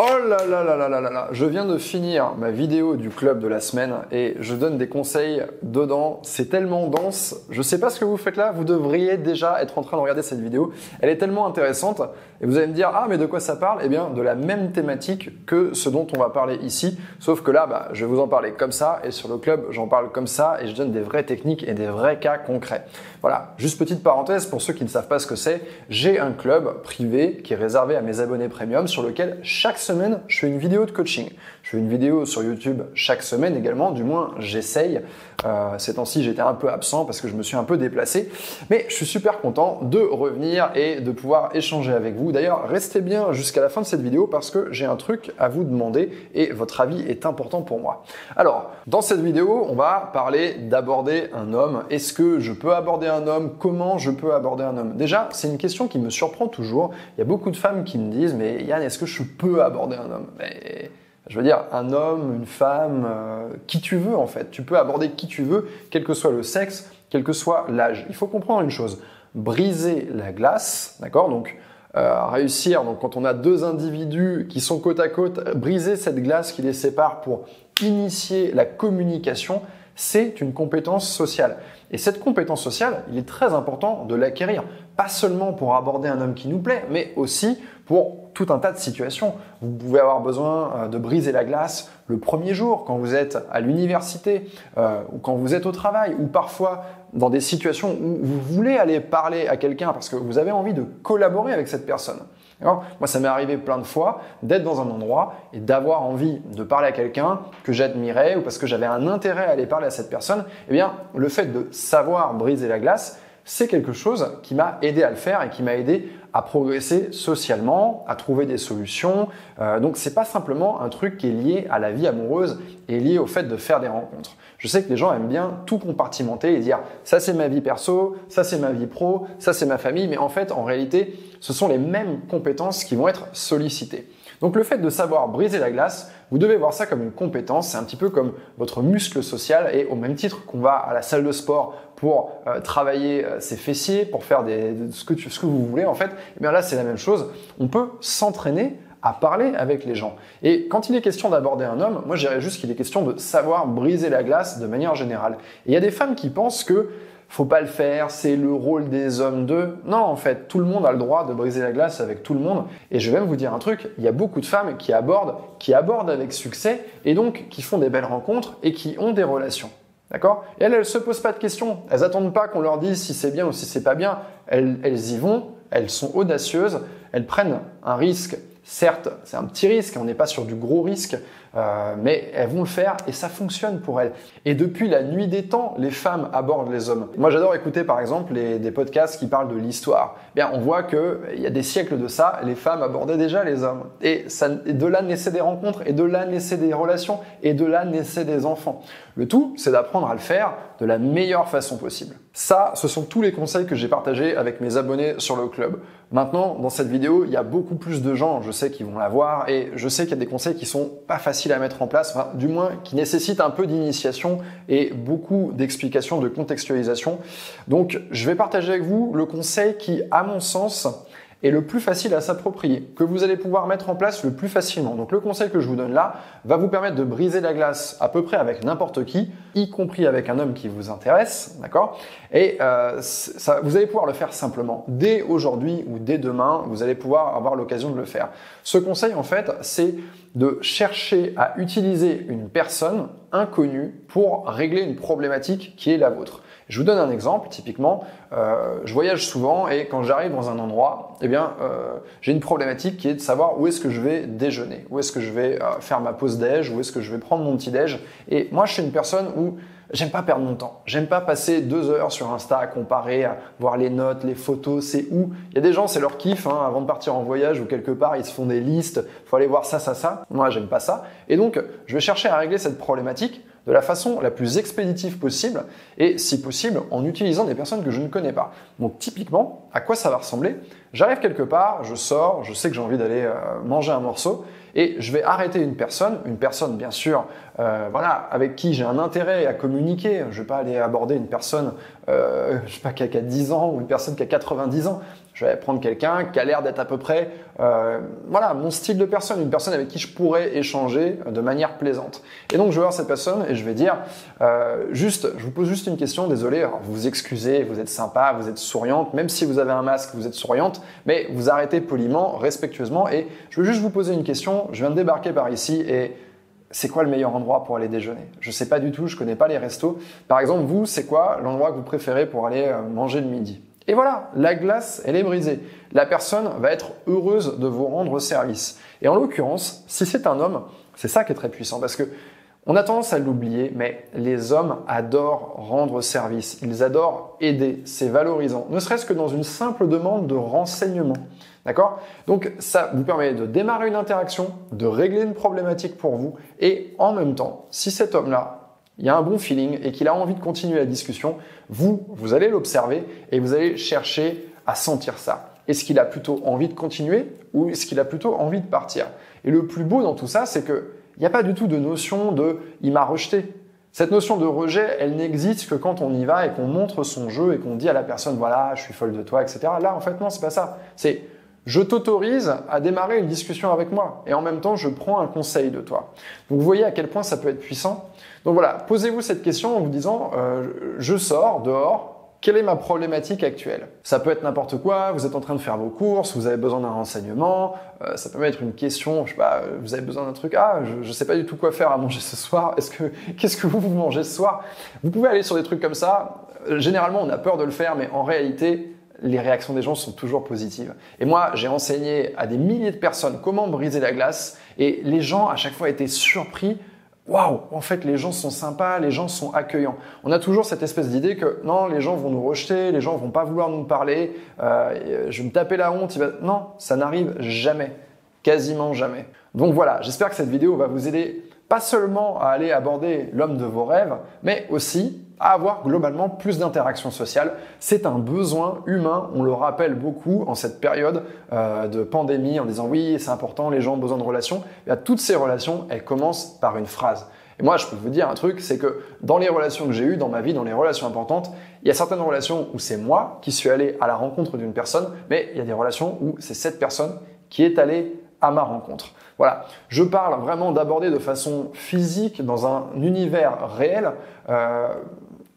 All là Je viens de finir ma vidéo du club de la semaine et je donne des conseils dedans. C'est tellement dense. Je sais pas ce que vous faites là. Vous devriez déjà être en train de regarder cette vidéo. Elle est tellement intéressante et vous allez me dire ah mais de quoi ça parle? Eh bien de la même thématique que ce dont on va parler ici. Sauf que là, bah, je vais vous en parler comme ça et sur le club j'en parle comme ça et je donne des vraies techniques et des vrais cas concrets. Voilà. Juste petite parenthèse pour ceux qui ne savent pas ce que c'est. J'ai un club privé qui est réservé à mes abonnés premium sur lequel chaque semaine, je fais une vidéo de coaching. Je fais une vidéo sur YouTube chaque semaine également, du moins j'essaye. Euh, ces temps-ci, j'étais un peu absent parce que je me suis un peu déplacé. Mais je suis super content de revenir et de pouvoir échanger avec vous. D'ailleurs, restez bien jusqu'à la fin de cette vidéo parce que j'ai un truc à vous demander et votre avis est important pour moi. Alors, dans cette vidéo, on va parler d'aborder un homme. Est-ce que je peux aborder un homme? Comment je peux aborder un homme? Déjà, c'est une question qui me surprend toujours. Il y a beaucoup de femmes qui me disent, mais Yann, est-ce que je peux aborder un homme? Mais je veux dire, un homme, une femme, euh, qui tu veux en fait. Tu peux aborder qui tu veux, quel que soit le sexe, quel que soit l'âge. Il faut comprendre une chose. Briser la glace, d'accord Donc, euh, réussir, donc quand on a deux individus qui sont côte à côte, briser cette glace qui les sépare pour initier la communication, c'est une compétence sociale. Et cette compétence sociale, il est très important de l'acquérir, pas seulement pour aborder un homme qui nous plaît, mais aussi pour tout un tas de situations. Vous pouvez avoir besoin euh, de briser la glace le premier jour, quand vous êtes à l'université, euh, ou quand vous êtes au travail, ou parfois dans des situations où vous voulez aller parler à quelqu'un parce que vous avez envie de collaborer avec cette personne. Moi, ça m'est arrivé plein de fois d'être dans un endroit et d'avoir envie de parler à quelqu'un que j'admirais ou parce que j'avais un intérêt à aller parler à cette personne. Eh bien, le fait de savoir briser la glace, c'est quelque chose qui m'a aidé à le faire et qui m'a aidé à progresser socialement, à trouver des solutions. Euh, donc c'est pas simplement un truc qui est lié à la vie amoureuse et lié au fait de faire des rencontres. Je sais que les gens aiment bien tout compartimenter et dire ça c'est ma vie perso, ça c'est ma vie pro, ça c'est ma famille, mais en fait en réalité ce sont les mêmes compétences qui vont être sollicitées. Donc le fait de savoir briser la glace, vous devez voir ça comme une compétence, c'est un petit peu comme votre muscle social et au même titre qu'on va à la salle de sport pour euh, travailler euh, ses fessiers, pour faire des, ce, que ce que vous voulez en fait, et eh bien là c'est la même chose. On peut s'entraîner à parler avec les gens. Et quand il est question d'aborder un homme, moi je dirais juste qu'il est question de savoir briser la glace de manière générale. Et il y a des femmes qui pensent que faut pas le faire, c'est le rôle des hommes d'eux. Non, en fait, tout le monde a le droit de briser la glace avec tout le monde. Et je vais même vous dire un truc, il y a beaucoup de femmes qui abordent, qui abordent avec succès et donc qui font des belles rencontres et qui ont des relations. D'accord? Et elles, elles se posent pas de questions. Elles attendent pas qu'on leur dise si c'est bien ou si c'est pas bien. Elles, elles y vont, elles sont audacieuses, elles prennent un risque Certes, c'est un petit risque, on n'est pas sur du gros risque, euh, mais elles vont le faire et ça fonctionne pour elles. Et depuis la nuit des temps, les femmes abordent les hommes. Moi, j'adore écouter par exemple des podcasts qui parlent de l'histoire. Bien, on voit que il y a des siècles de ça, les femmes abordaient déjà les hommes. Et, et de là naissaient des rencontres, et de là naissaient des relations, et de là naissaient des enfants. Le tout, c'est d'apprendre à le faire de la meilleure façon possible. Ça, ce sont tous les conseils que j'ai partagés avec mes abonnés sur le club. Maintenant, dans cette vidéo, il y a beaucoup plus de gens, je sais, qui vont la voir et je sais qu'il y a des conseils qui sont pas faciles à mettre en place, enfin, du moins qui nécessitent un peu d'initiation et beaucoup d'explications, de contextualisation. Donc, je vais partager avec vous le conseil qui, à mon sens, est le plus facile à s'approprier, que vous allez pouvoir mettre en place le plus facilement. Donc le conseil que je vous donne là va vous permettre de briser la glace à peu près avec n'importe qui, y compris avec un homme qui vous intéresse, d'accord? Et euh, vous allez pouvoir le faire simplement. Dès aujourd'hui ou dès demain, vous allez pouvoir avoir l'occasion de le faire. Ce conseil en fait, c'est de chercher à utiliser une personne inconnue pour régler une problématique qui est la vôtre. Je vous donne un exemple, typiquement, euh, je voyage souvent et quand j'arrive dans un endroit, eh bien, euh, j'ai une problématique qui est de savoir où est-ce que je vais déjeuner, où est-ce que je vais euh, faire ma pause déj, où est-ce que je vais prendre mon petit déj. Et moi, je suis une personne où j'aime pas perdre mon temps. J'aime pas passer deux heures sur Insta à comparer, à voir les notes, les photos, c'est où. Il y a des gens, c'est leur kiff, hein, avant de partir en voyage ou quelque part, ils se font des listes, faut aller voir ça, ça, ça. Moi, j'aime pas ça. Et donc, je vais chercher à régler cette problématique de la façon la plus expéditive possible et si possible en utilisant des personnes que je ne connais pas. Donc typiquement, à quoi ça va ressembler? J'arrive quelque part, je sors, je sais que j'ai envie d'aller euh, manger un morceau et je vais arrêter une personne, une personne bien sûr, euh, voilà, avec qui j'ai un intérêt à communiquer. Je vais pas aller aborder une personne euh, je sais pas, qui a 10 ans ou une personne qui a 90 ans. Je vais prendre quelqu'un qui a l'air d'être à peu près, euh, voilà, mon style de personne, une personne avec qui je pourrais échanger de manière plaisante. Et donc je vais voir cette personne et je vais dire, euh, juste, je vous pose juste une question, désolé, vous vous excusez, vous êtes sympa, vous êtes souriante, même si vous avez un masque, vous êtes souriante, mais vous arrêtez poliment, respectueusement, et je veux juste vous poser une question, je viens de débarquer par ici et c'est quoi le meilleur endroit pour aller déjeuner? Je sais pas du tout, je connais pas les restos. Par exemple, vous, c'est quoi l'endroit que vous préférez pour aller euh, manger le midi? Et voilà, la glace, elle est brisée. La personne va être heureuse de vous rendre service. Et en l'occurrence, si c'est un homme, c'est ça qui est très puissant parce que on a tendance à l'oublier, mais les hommes adorent rendre service, ils adorent aider, c'est valorisant, ne serait-ce que dans une simple demande de renseignement. D'accord? Donc ça vous permet de démarrer une interaction, de régler une problématique pour vous, et en même temps, si cet homme-là, il y a un bon feeling et qu'il a envie de continuer la discussion, vous, vous allez l'observer et vous allez chercher à sentir ça. Est-ce qu'il a plutôt envie de continuer ou est-ce qu'il a plutôt envie de partir? Et le plus beau dans tout ça, c'est que il n'y a pas du tout de notion de il m'a rejeté. Cette notion de rejet, elle n'existe que quand on y va et qu'on montre son jeu et qu'on dit à la personne voilà, je suis folle de toi, etc. Là, en fait, non, c'est pas ça. C'est je t'autorise à démarrer une discussion avec moi et en même temps, je prends un conseil de toi. Donc, vous voyez à quel point ça peut être puissant. Donc voilà, posez-vous cette question en vous disant euh, je sors dehors, quelle est ma problématique actuelle? Ça peut être n'importe quoi, vous êtes en train de faire vos courses, vous avez besoin d'un renseignement, euh, ça peut être une question, je sais pas, euh, vous avez besoin d'un truc, ah, je, je sais pas du tout quoi faire à manger ce soir, est-ce que, qu'est-ce que vous, vous mangez ce soir? Vous pouvez aller sur des trucs comme ça, euh, généralement on a peur de le faire, mais en réalité, les réactions des gens sont toujours positives. Et moi, j'ai enseigné à des milliers de personnes comment briser la glace, et les gens à chaque fois étaient surpris waouh, en fait, les gens sont sympas, les gens sont accueillants. On a toujours cette espèce d'idée que non, les gens vont nous rejeter, les gens vont pas vouloir nous parler, euh, je vais me taper la honte. Non, ça n'arrive jamais, quasiment jamais. Donc voilà, j'espère que cette vidéo va vous aider pas seulement à aller aborder l'homme de vos rêves, mais aussi à avoir globalement plus d'interactions sociales. C'est un besoin humain, on le rappelle beaucoup en cette période euh, de pandémie en disant oui, c'est important, les gens ont besoin de relations. Toutes ces relations, elles commencent par une phrase. Et moi, je peux vous dire un truc, c'est que dans les relations que j'ai eues dans ma vie, dans les relations importantes, il y a certaines relations où c'est moi qui suis allé à la rencontre d'une personne, mais il y a des relations où c'est cette personne qui est allée à ma rencontre. Voilà, je parle vraiment d'aborder de façon physique, dans un univers réel, euh,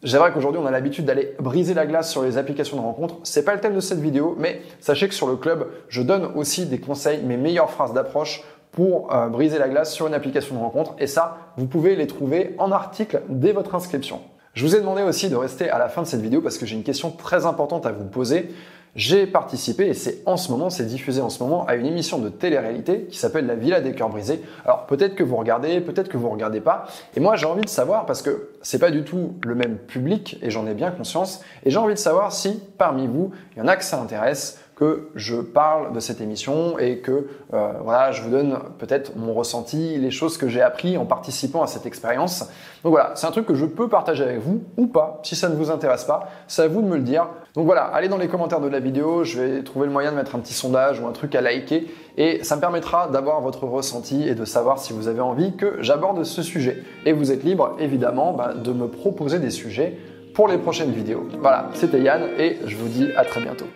J'aimerais qu'aujourd'hui on a l'habitude d'aller briser la glace sur les applications de rencontre. C'est pas le thème de cette vidéo, mais sachez que sur le club, je donne aussi des conseils, mes meilleures phrases d'approche pour euh, briser la glace sur une application de rencontre. Et ça, vous pouvez les trouver en article dès votre inscription. Je vous ai demandé aussi de rester à la fin de cette vidéo parce que j'ai une question très importante à vous poser j'ai participé, et c'est en ce moment, c'est diffusé en ce moment, à une émission de télé-réalité qui s'appelle La Villa des Cœurs Brisés. Alors peut-être que vous regardez, peut-être que vous regardez pas. Et moi j'ai envie de savoir, parce que c'est pas du tout le même public, et j'en ai bien conscience, et j'ai envie de savoir si parmi vous, il y en a que ça intéresse, que je parle de cette émission et que euh, voilà, je vous donne peut-être mon ressenti, les choses que j'ai appris en participant à cette expérience. Donc voilà, c'est un truc que je peux partager avec vous ou pas. Si ça ne vous intéresse pas, c'est à vous de me le dire. Donc voilà, allez dans les commentaires de la vidéo, je vais trouver le moyen de mettre un petit sondage ou un truc à liker et ça me permettra d'avoir votre ressenti et de savoir si vous avez envie que j'aborde ce sujet. Et vous êtes libre évidemment bah, de me proposer des sujets pour les prochaines vidéos. Voilà, c'était Yann et je vous dis à très bientôt.